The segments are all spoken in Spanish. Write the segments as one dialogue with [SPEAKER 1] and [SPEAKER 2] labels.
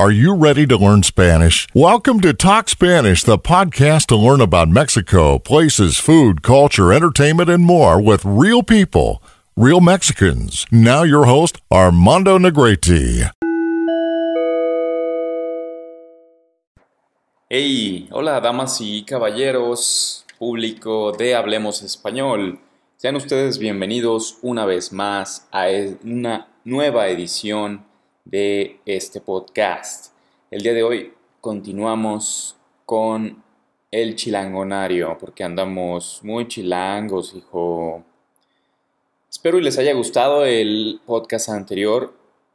[SPEAKER 1] Are you ready to learn Spanish? Welcome to Talk Spanish, the podcast to learn about Mexico, places, food, culture, entertainment, and more with real people, real Mexicans. Now, your host, Armando Negrete.
[SPEAKER 2] Hey, hola damas y caballeros, público de Hablemos Español. Sean ustedes bienvenidos una vez más a una nueva edición de este podcast. El día de hoy continuamos con el chilangonario, porque andamos muy chilangos, hijo. Espero y les haya gustado el podcast anterior.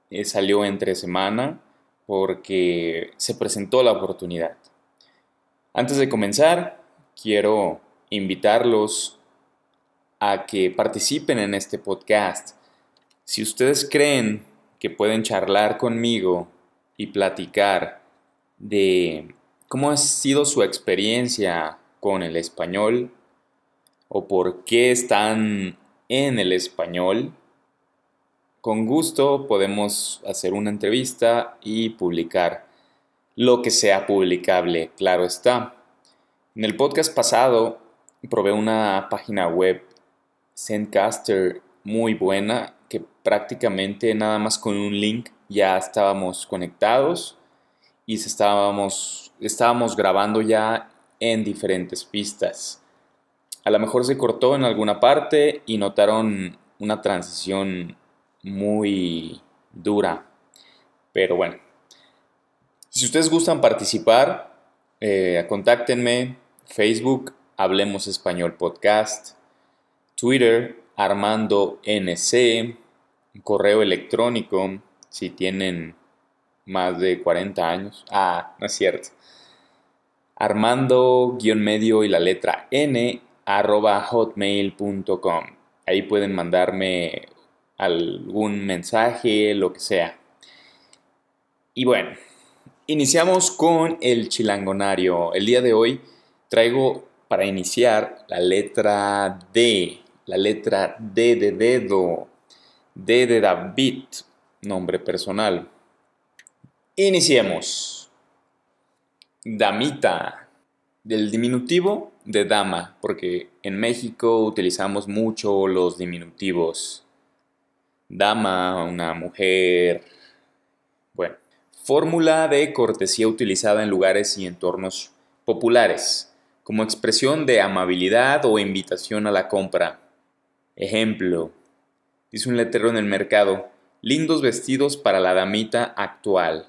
[SPEAKER 2] Eh, salió entre semana porque se presentó la oportunidad. Antes de comenzar, quiero invitarlos a que participen en este podcast. Si ustedes creen que pueden charlar conmigo y platicar de cómo ha sido su experiencia con el español o por qué están en el español, con gusto podemos hacer una entrevista y publicar lo que sea publicable, claro está. En el podcast pasado probé una página web Zencaster muy buena que prácticamente nada más con un link ya estábamos conectados y estábamos, estábamos grabando ya en diferentes pistas. A lo mejor se cortó en alguna parte y notaron una transición muy dura. Pero bueno, si ustedes gustan participar, eh, contáctenme. Facebook, Hablemos Español Podcast. Twitter, Armando NC. Correo electrónico, si tienen más de 40 años. Ah, no es cierto. Armando guion medio y la letra N arroba hotmail.com. Ahí pueden mandarme algún mensaje, lo que sea. Y bueno, Iniciamos con el chilangonario. El día de hoy traigo para iniciar la letra D, la letra D de dedo, D de David, nombre personal. Iniciemos. Damita, del diminutivo de dama, porque en México utilizamos mucho los diminutivos. Dama, una mujer. Bueno, Fórmula de cortesía utilizada en lugares y entornos populares, como expresión de amabilidad o invitación a la compra. Ejemplo, dice un letrero en el mercado, lindos vestidos para la damita actual.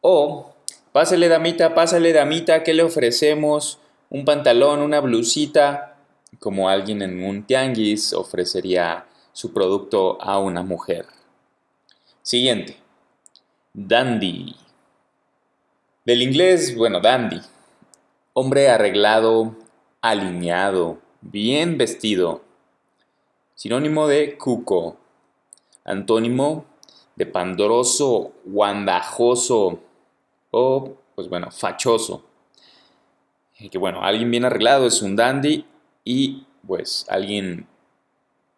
[SPEAKER 2] O, pásale damita, pásale damita, ¿qué le ofrecemos? Un pantalón, una blusita, como alguien en un tianguis ofrecería su producto a una mujer. Siguiente. Dandy. Del inglés, bueno, dandy. Hombre arreglado, alineado, bien vestido. Sinónimo de cuco. Antónimo de pandoroso, guandajoso o, pues bueno, fachoso. Que bueno, alguien bien arreglado es un dandy y pues alguien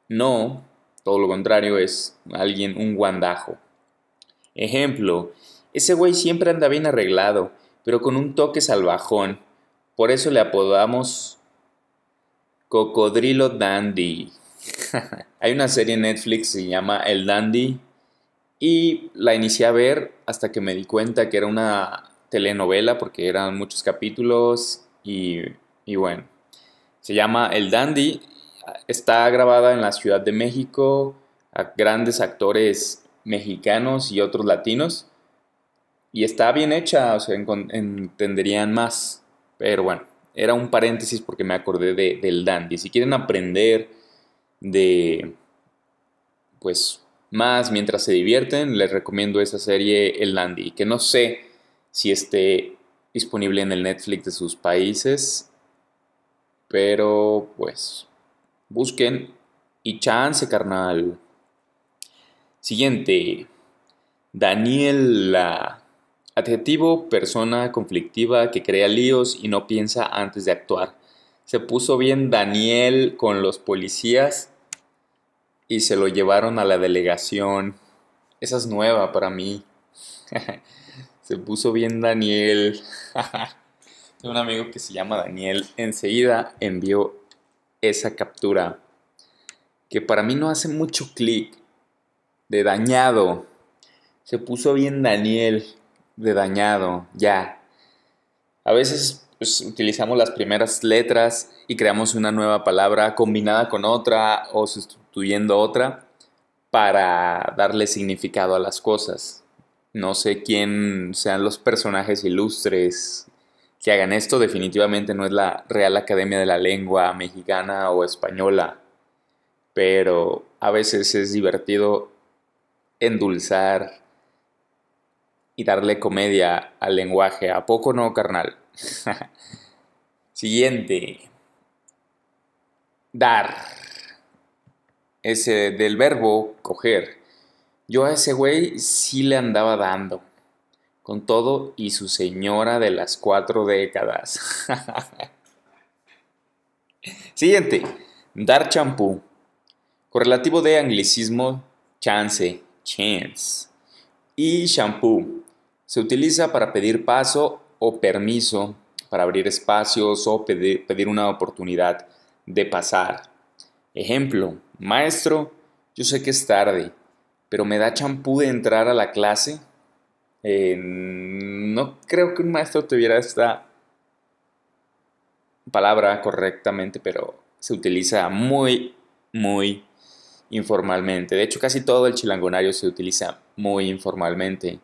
[SPEAKER 2] no, todo lo contrario es alguien un guandajo. Ejemplo, ese güey siempre anda bien arreglado, pero con un toque salvajón. Por eso le apodamos Cocodrilo Dandy. Hay una serie en Netflix que se llama El Dandy y la inicié a ver hasta que me di cuenta que era una telenovela porque eran muchos capítulos y, bueno, se llama El Dandy. Está grabada en la Ciudad de México a grandes actores mexicanos y otros latinos. Y está bien hecha, o sea, entenderían más. Pero bueno, era un paréntesis porque me acordé de, del dandy. Si quieren aprender de, pues, más mientras se divierten, les recomiendo esa serie El Dandy, que no sé si esté disponible en el Netflix de sus países, pero pues busquen y chance, carnal. Siguiente. Daniela. Adjetivo, persona conflictiva que crea líos y no piensa antes de actuar. Se puso bien Daniel con los policías y se lo llevaron a la delegación. Esa es nueva para mí. Se puso bien Daniel. Tengo un amigo que se llama Daniel. Enseguida envió esa captura. Que para mí no hace mucho clic. De dañado. Se puso bien Daniel. De dañado. Ya. A veces pues, utilizamos las primeras letras y creamos una nueva palabra combinada con otra o otra para darle significado a las cosas. No sé quién sean los personajes ilustres que hagan esto. Definitivamente no es la Real Academia de la Lengua mexicana o española. Pero a veces es divertido endulzar y darle comedia al lenguaje. ¿A poco no, carnal? Siguiente. Dar. Ese del verbo coger. Yo a ese güey sí le andaba dando. Con todo y su señora de las cuatro décadas. Siguiente. Dar champú. Correlativo de anglicismo chance, chance. Y shampoo. Se utiliza para pedir paso o permiso, para abrir espacios o pedir una oportunidad de pasar. Ejemplo, maestro, yo sé que es tarde, pero ¿me da champú de entrar a la clase? Eh, no creo que un maestro tuviera esta palabra correctamente, pero se utiliza muy, muy informalmente. De hecho, casi todo el chilangonario se utiliza muy informalmente.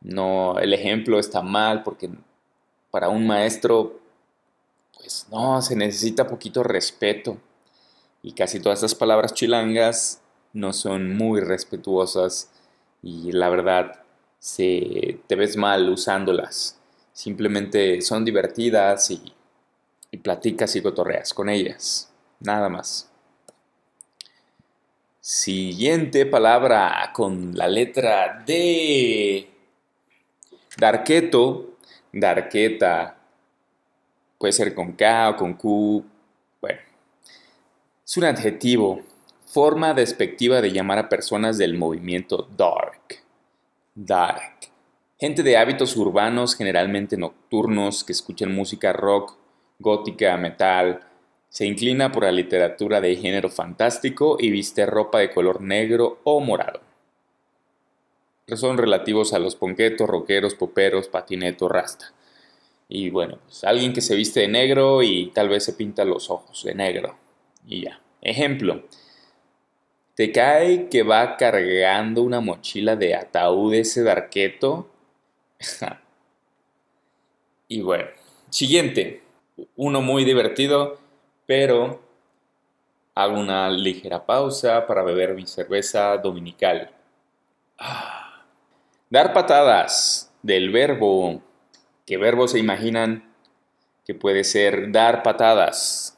[SPEAKER 2] No, el ejemplo está mal porque para un maestro, pues no, se necesita poquito respeto. Y casi todas estas palabras chilangas no son muy respetuosas y la verdad se, te ves mal usándolas. Simplemente son divertidas y, y platicas y cotorreas con ellas. Nada más. Siguiente palabra con la letra D. Darqueto, darqueta, puede ser con K o con Q. Es un adjetivo forma despectiva de llamar a personas del movimiento dark. Dark. Gente de hábitos urbanos, generalmente nocturnos, que escuchan música rock, gótica, metal, se inclina por la literatura de género fantástico y viste ropa de color negro o morado. Son relativos a los ponquetos, roqueros, poperos, patinetos, rasta. Y bueno, pues alguien que se viste de negro y tal vez se pinta los ojos de negro. Y ya. Ejemplo, ¿Te cae que va cargando una mochila de ataúdes ese darqueto? y bueno, siguiente. Uno muy divertido, pero hago una ligera pausa para beber mi cerveza dominical. Dar patadas del verbo. ¿Qué verbo se imaginan que puede ser dar patadas?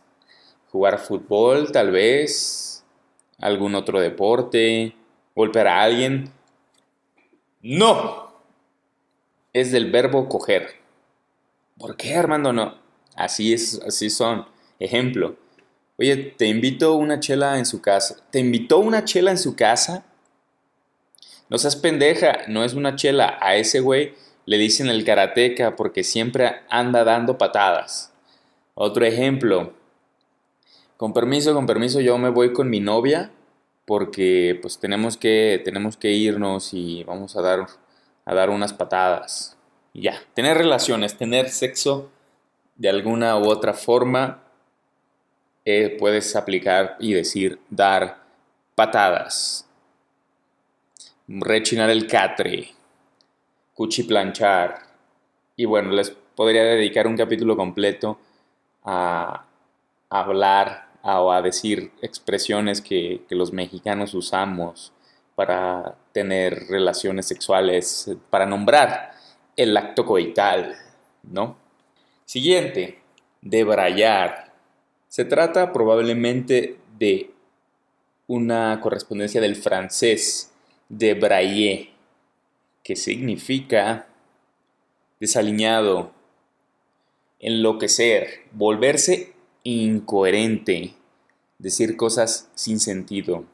[SPEAKER 2] Jugar fútbol, tal vez algún otro deporte, golpear a alguien. No. Es del verbo coger. ¿Por qué, Armando? No. Así es, así son. Ejemplo. Oye, te invito una chela en su casa. ¿Te invitó una chela en su casa? No seas pendeja, no es una chela. A ese güey le dicen el karateca porque siempre anda dando patadas. Otro ejemplo. Con permiso, con permiso, yo me voy con mi novia porque pues tenemos que, tenemos que irnos y vamos a dar, a dar unas patadas. Y ya, tener relaciones, tener sexo de alguna u otra forma, eh, puedes aplicar y decir dar patadas. Rechinar el catre, cuchiplanchar. Y bueno, les podría dedicar un capítulo completo a hablar o a decir expresiones que, los mexicanos usamos para tener relaciones sexuales, para nombrar el acto coital, ¿no? Siguiente, debrayar. Se trata probablemente de una correspondencia del francés debrayer, que significa desaliñado, enloquecer, volverse incoherente, decir cosas sin sentido.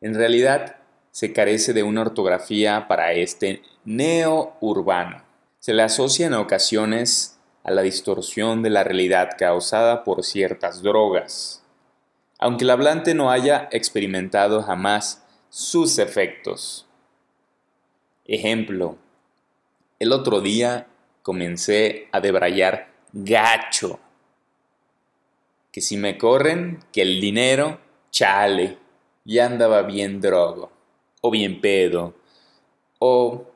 [SPEAKER 2] En realidad, se carece de una ortografía para este neo-urbano. Se le asocia en ocasiones a la distorsión de la realidad causada por ciertas drogas, aunque el hablante no haya experimentado jamás sus efectos. Ejemplo, el otro día comencé a debrayar gacho. Que si me corren, que el dinero, chale, ya andaba bien drogo, o bien pedo, o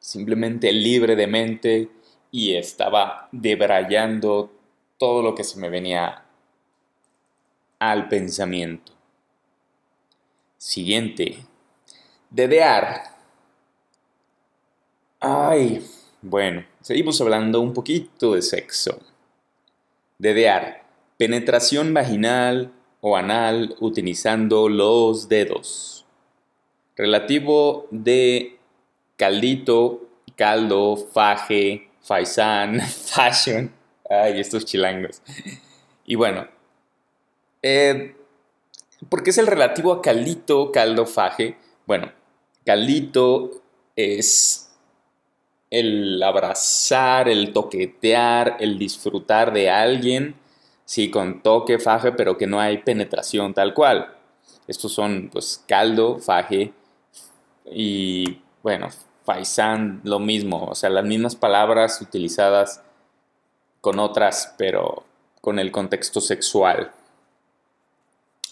[SPEAKER 2] simplemente libre de mente y estaba debrayando todo lo que se me venía al pensamiento. Siguiente. Dedear. Ay, bueno, seguimos hablando un poquito de sexo. Dedear. Penetración vaginal o anal utilizando los dedos. Relativo de caldito, caldo, faje, faisán, fashion. Ay, estos chilangos. Y bueno, eh, ¿por qué es el relativo a caldito, caldo, faje? Bueno, caldito es el abrazar, el toquetear, el disfrutar de alguien, sí, con toque, faje, pero que no hay penetración tal cual. Estos son, pues, caldo, faje y, bueno, faisán, lo mismo, o sea, las mismas palabras utilizadas con otras, pero con el contexto sexual.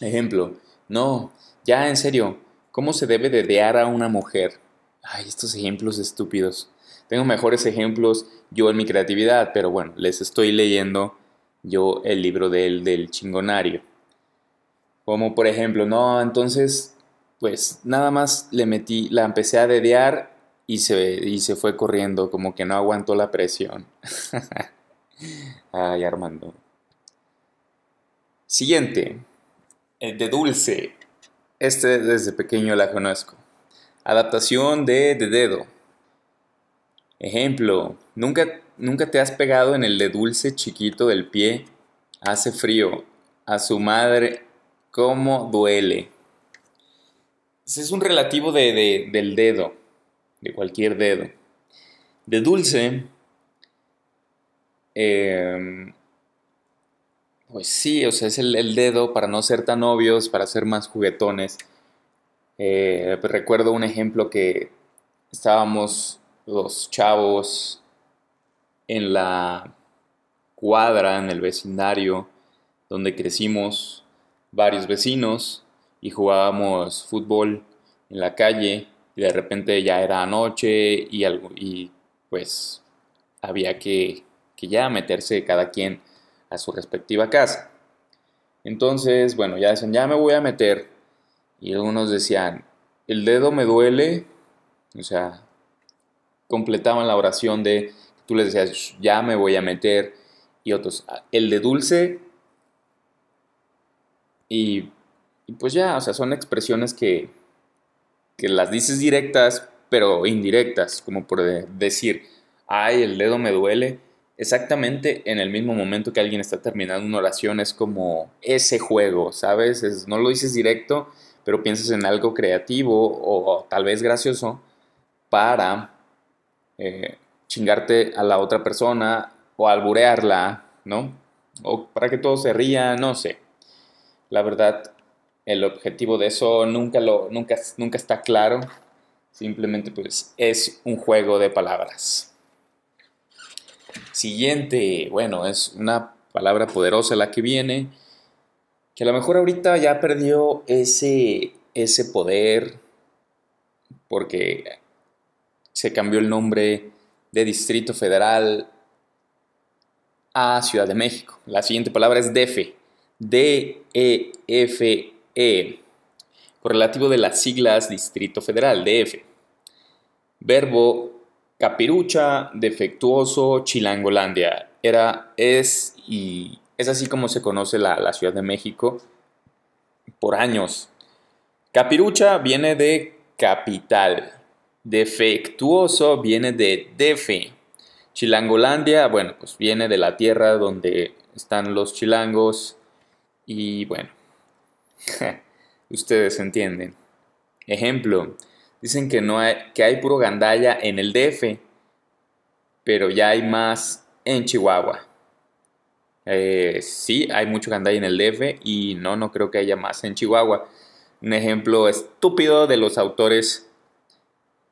[SPEAKER 2] Ejemplo, no, ya en serio, ¿cómo se debe dedear a una mujer? Ay, estos ejemplos estúpidos. Tengo mejores ejemplos yo en mi creatividad, pero bueno, les estoy leyendo yo el libro del, del chingonario. Como por ejemplo, no, entonces, pues nada más le metí, la empecé a dedear y se, y se fue corriendo, como que no aguantó la presión. Ay, Armando. Siguiente, el de dulce. Este desde pequeño la conozco. Adaptación de, de dedo. Ejemplo, ¿nunca, nunca te has pegado en el de dulce chiquito del pie. Hace frío. A su madre, ¿cómo duele? Es un relativo de, del dedo, de cualquier dedo. De dulce, em, pues sí, o sea, es el, dedo para no ser tan obvios, para ser más juguetones. Eh, recuerdo un ejemplo que estábamos los chavos en la cuadra, en el vecindario donde crecimos varios vecinos y jugábamos fútbol en la calle y de repente ya era noche y, algo, y pues había que, que ya meterse cada quien a su respectiva casa. Entonces, bueno, ya decían, ya me voy a meter. Y algunos decían, el dedo me duele, o sea, completaban la oración de, tú les decías, ya me voy a meter, y otros, ah, el de dulce, y, pues ya, o sea, son expresiones que, que las dices directas, pero indirectas, como por decir, ay, el dedo me duele, exactamente en el mismo momento que alguien está terminando una oración, es como ese juego, ¿sabes? no lo dices directo, pero piensas en algo creativo o tal vez gracioso para eh, chingarte a la otra persona o alburearla, ¿no? O para que todos se rían, no sé. La verdad, el objetivo de eso nunca, lo, nunca, nunca está claro. Simplemente pues es un juego de palabras. Siguiente, bueno, es una palabra poderosa la que viene, que a lo mejor ahorita ya perdió ese, ese poder porque se cambió el nombre de Distrito Federal a Ciudad de México. La siguiente palabra es. D-E-F-E. E. Correlativo de las siglas Distrito Federal, DF. Verbo capirucha, defectuoso, chilangolandia. Era, es y es así como se conoce la, la Ciudad de México por años. Capirucha viene de capital. Defectuoso viene de defe. Chilangolandia, bueno, pues viene de la tierra donde están los chilangos. Y bueno, ustedes entienden. Ejemplo, dicen que, no hay, que hay puro gandalla en el DF. pero ya hay más en Chihuahua. Eh, sí, hay mucho gandaya en el DF y no, no creo que haya más en Chihuahua. Un ejemplo estúpido de los autores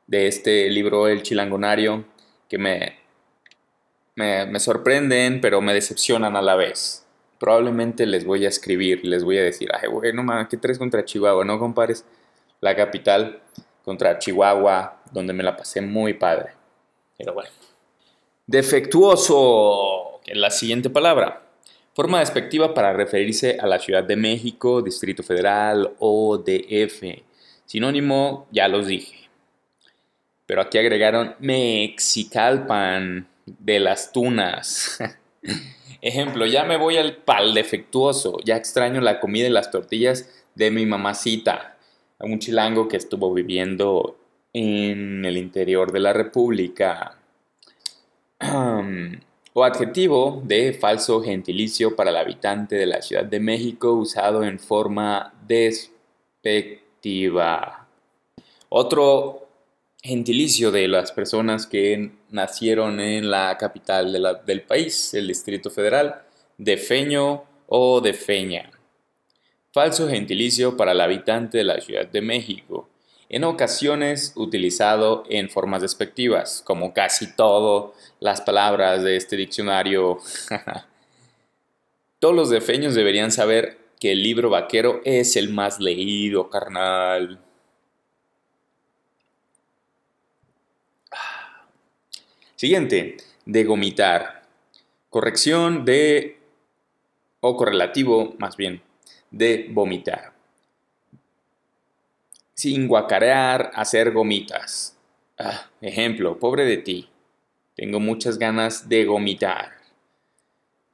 [SPEAKER 2] de este libro El Chilangonario que me, me, sorprenden, pero me decepcionan a la vez. Probablemente les voy a escribir, les voy a decir, ay, güey, no mames, ¿qué traes contra Chihuahua? No compares la capital contra Chihuahua, donde me la pasé muy padre. Pero bueno. Defectuoso, que es la siguiente palabra. Forma despectiva para referirse a la Ciudad de México, Distrito Federal o DF. Sinónimo, ya los dije. Pero aquí agregaron Mexicalpan de las tunas. Ejemplo, ya me voy al pal defectuoso. Ya extraño la comida y las tortillas de mi mamacita. Un chilango que estuvo viviendo en el interior de la República. o adjetivo de falso gentilicio para el habitante de la Ciudad de México usado en forma despectiva. Otro gentilicio de las personas que nacieron en la capital del país, el Distrito Federal, de feño o de feña. Falso gentilicio para el habitante de la Ciudad de México, en ocasiones utilizado en formas despectivas, como casi todas las palabras de este diccionario. Todos los defeños deberían saber que el libro vaquero es el más leído, carnal. Siguiente, de gomitar. Corrección de, o correlativo más bien, de vomitar. Sin guacarear, hacer gomitas. Ah, ejemplo, pobre de ti. Tengo muchas ganas de gomitar.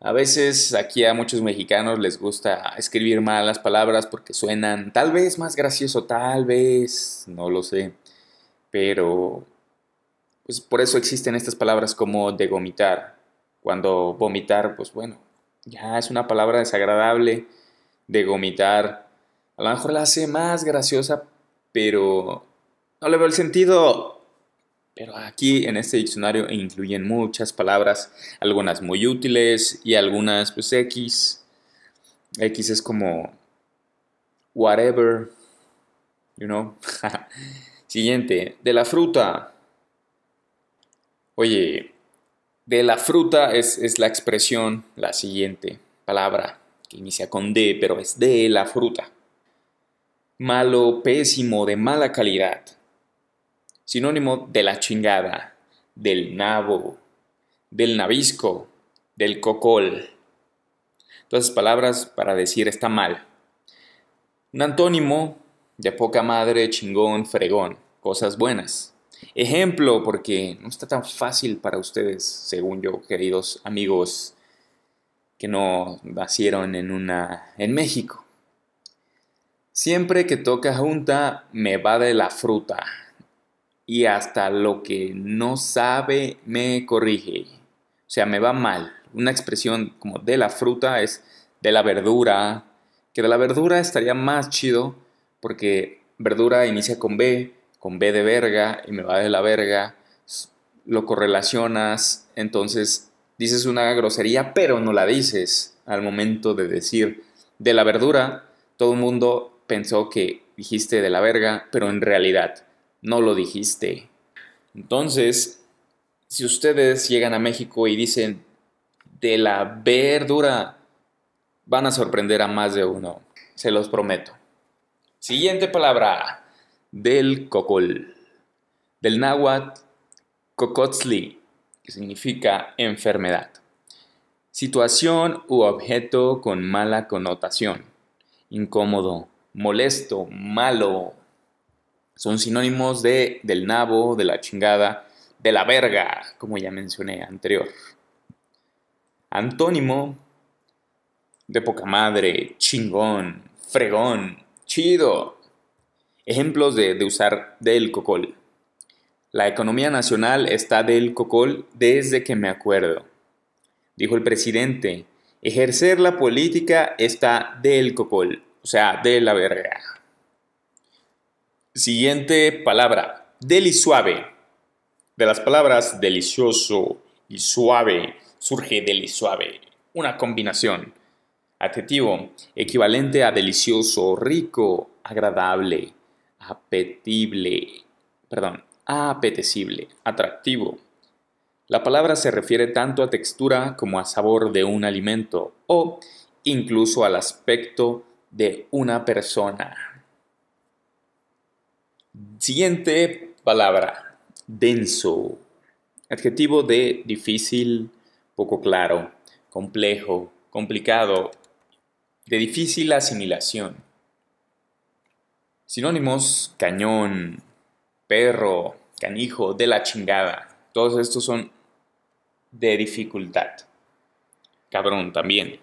[SPEAKER 2] A veces aquí a muchos mexicanos les gusta escribir mal las palabras porque suenan tal vez más gracioso, tal vez, no lo sé. Pero pues por eso existen estas palabras como de vomitar. Cuando vomitar, pues bueno, ya es una palabra desagradable de vomitar. A lo mejor la hace más graciosa, pero no le veo el sentido. Pero aquí en este diccionario incluyen muchas palabras, algunas muy útiles y algunas pues X. X es como whatever, you know. Siguiente, de la fruta. Oye, de la fruta es, la expresión, la siguiente palabra, que inicia con D, pero es de la fruta. Malo, pésimo, de mala calidad. Sinónimo de la chingada, del nabo, del nabisco, del cocol. Todas palabras para decir está mal. Un antónimo de poca madre, chingón, fregón, cosas buenas. Ejemplo, porque no está tan fácil para ustedes, según yo, queridos amigos que no nacieron en una en México. Siempre que toca junta me va de la fruta y hasta lo que no sabe me corrige. O sea, me va mal. Una expresión como de la fruta es de la verdura, que de la verdura estaría más chido porque verdura inicia con B con B de verga y me va de la verga, lo correlacionas, entonces dices una grosería, pero no la dices al momento de decir de la verdura. Todo el mundo pensó que dijiste de la verga, pero en realidad no lo dijiste. Entonces, si ustedes llegan a México y dicen de la verdura, van a sorprender a más de uno, se los prometo. Siguiente palabra del cocol, del náhuatl cocotzli, que significa enfermedad. Situación u objeto con mala connotación, incómodo, molesto, malo. Son sinónimos de del nabo, de la chingada, de la verga, como ya mencioné anterior. Antónimo de poca madre, chingón, fregón, chido, Ejemplos de, usar del cocol. La economía nacional está del cocol desde que me acuerdo. Dijo el presidente, ejercer la política está del cocol, o sea, de la verga. Siguiente palabra, delisuave. De las palabras delicioso y suave, surge del suave, una combinación. Adjetivo, equivalente a delicioso, rico, agradable, apetible, perdón, apetecible, atractivo. La palabra se refiere tanto a textura como a sabor de un alimento o incluso al aspecto de una persona. Siguiente palabra, denso. Adjetivo de difícil, poco claro, complejo, complicado, de difícil asimilación. Sinónimos, cañón, perro, canijo, de la chingada. Todos estos son de dificultad. Cabrón también.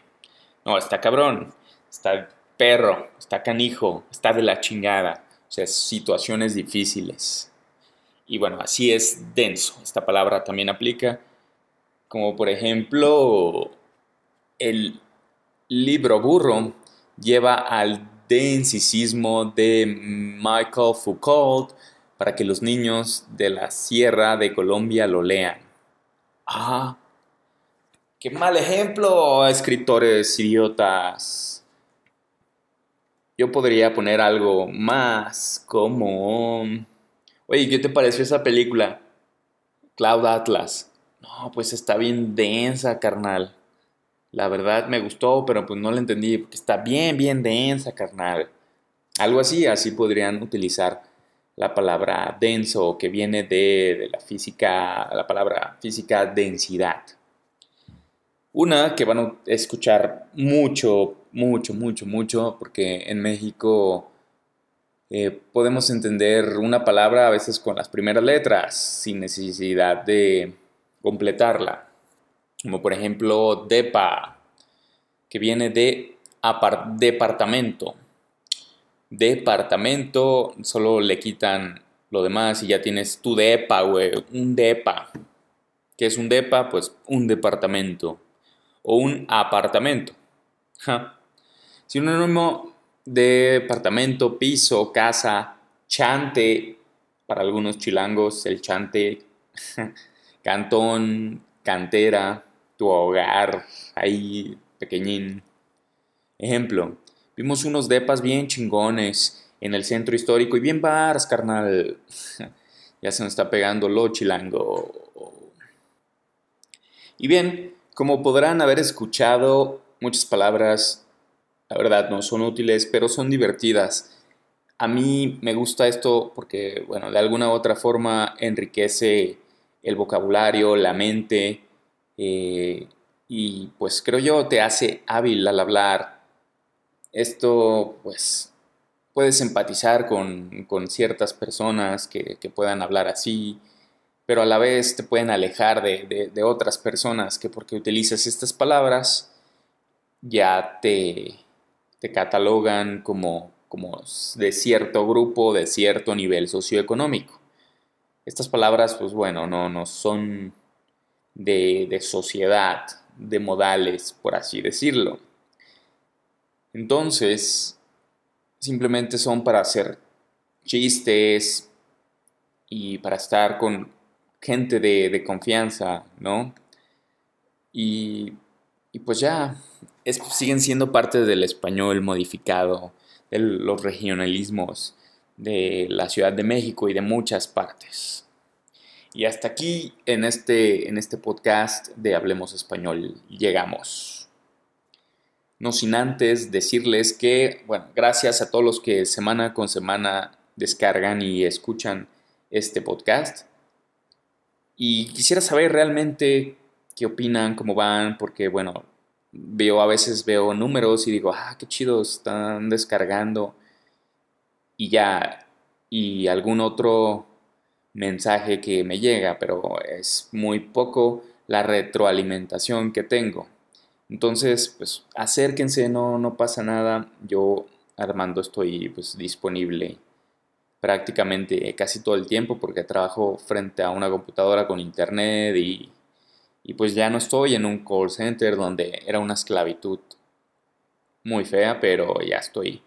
[SPEAKER 2] No, está cabrón, está perro, está canijo, está de la chingada. O sea, situaciones difíciles. Y bueno, así es denso. Esta palabra también aplica. Como por ejemplo, el libro burro lleva al densicismo de Michael Foucault para que los niños de la Sierra de Colombia lo lean. Ah, qué mal ejemplo, escritores idiotas. Yo podría poner algo más como... Oye, ¿qué te pareció esa película? Cloud Atlas. No, pues está bien densa, carnal. La verdad me gustó, pero pues no la entendí. Porque está bien, bien densa, carnal. Algo así, así podrían utilizar la palabra denso, que viene de, de la física, la palabra física densidad. Una que van a escuchar mucho, mucho, mucho, mucho, porque en México eh, podemos entender una palabra a veces con las primeras letras sin necesidad de completarla. Como por ejemplo depa, que viene de departamento. Departamento, solo le quitan lo demás y ya tienes tu depa, güey, un depa. ¿Qué es un depa? Pues un departamento o un apartamento. Ja. Sinónimo departamento, piso, casa, chante, para algunos chilangos el chante, cantón, cantera, tu hogar, ahí pequeñín. Ejemplo, vimos unos depas bien chingones en el centro histórico y bien bars, carnal. ya se nos está pegando lo chilango. Y bien, como podrán haber escuchado, muchas palabras la verdad no son útiles, pero son divertidas. A mí me gusta esto porque, bueno, de alguna u otra forma enriquece el vocabulario, la mente, eh, y pues creo yo te hace hábil al hablar. Esto, pues, puedes empatizar con, ciertas personas que, puedan hablar así, pero a la vez te pueden alejar de, de otras personas que porque utilizas estas palabras ya te, te catalogan como, como de cierto grupo, de cierto nivel socioeconómico. Estas palabras, pues bueno, no, no son de, de sociedad, de modales, por así decirlo. Entonces, simplemente son para hacer chistes y para estar con gente de, de confianza, ¿no? Y, y pues ya, siguen siendo parte del español modificado, de los regionalismos de la Ciudad de México y de muchas partes. Y hasta aquí en este, en este podcast de Hablemos Español llegamos. No sin antes decirles que, bueno, gracias a todos los que semana con semana descargan y escuchan este podcast. Y quisiera saber realmente qué opinan, cómo van, porque, bueno, veo a veces veo números y digo, ah, qué chido, están descargando y ya, y algún otro mensaje que me llega, pero es muy poco la retroalimentación que tengo. Entonces, pues acérquense, no, no pasa nada. Yo, Armando, estoy pues, disponible prácticamente casi todo el tiempo porque trabajo frente a una computadora con internet y y pues ya no estoy en un call center donde era una esclavitud muy fea, pero ya estoy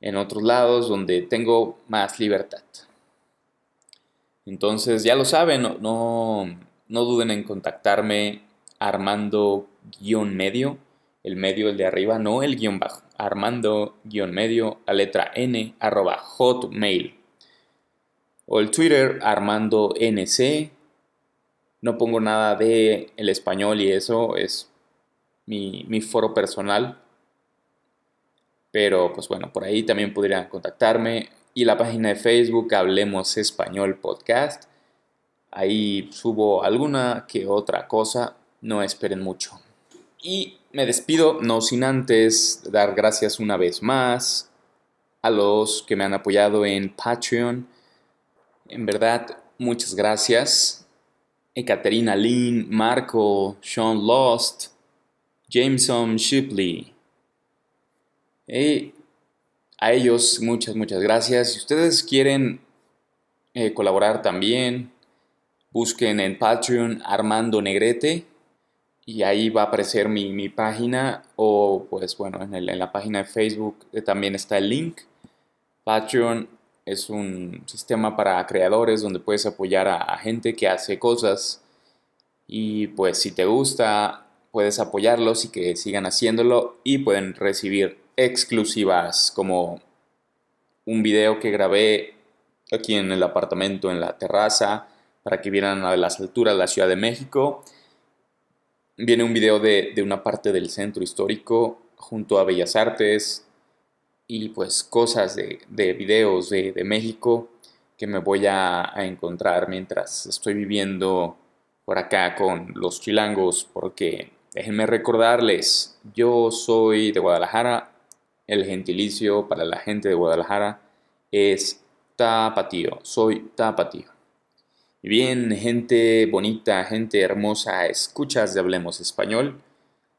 [SPEAKER 2] en otros lados donde tengo más libertad. Entonces, ya lo saben, no, no duden en contactarme armando-medio, el medio, el de arriba, no el guion bajo, armando-medio, a letra n, arroba hotmail. O el Twitter, armando nc. No pongo nada de el español y eso es mi, mi foro personal. Pero pues bueno, por ahí también podrían contactarme. Y la página de Facebook, Hablemos Español Podcast. Ahí subo alguna que otra cosa, no esperen mucho. Y me despido, no sin antes dar gracias una vez más a los que me han apoyado en Patreon. En verdad, muchas gracias. Ekaterina Lynn, Marco, Sean Lost, Jameson Shipley. A ellos muchas, muchas gracias. Si ustedes quieren eh, colaborar también, busquen en Patreon Armando Negrete y ahí va a aparecer mi, página o pues bueno, en, la página de Facebook eh, también está el link. Patreon es un sistema para creadores donde puedes apoyar a, gente que hace cosas y pues si te gusta puedes apoyarlos y que sigan haciéndolo y pueden recibir exclusivas como un video que grabé aquí en el apartamento en la terraza para que vieran a las alturas de la Ciudad de México. Viene un video de, una parte del centro histórico junto a Bellas Artes y pues cosas de, de videos de, México que me voy a, encontrar mientras estoy viviendo por acá con los chilangos porque déjenme recordarles, yo soy de Guadalajara, el gentilicio para la gente de Guadalajara es tapatío, soy tapatío. Bien, gente bonita, gente hermosa, escuchas de Hablemos Español.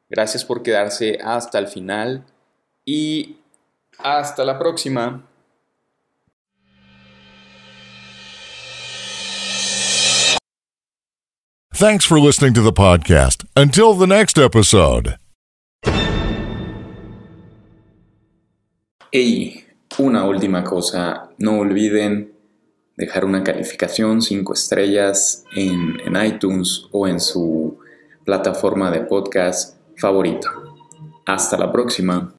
[SPEAKER 2] Gracias por quedarse hasta el final y hasta la próxima.
[SPEAKER 1] Thanks for listening to the podcast. Until the next episode.
[SPEAKER 2] Y una última cosa, no olviden dejar una calificación 5 estrellas en, iTunes o en su plataforma de podcast favorito. Hasta la próxima.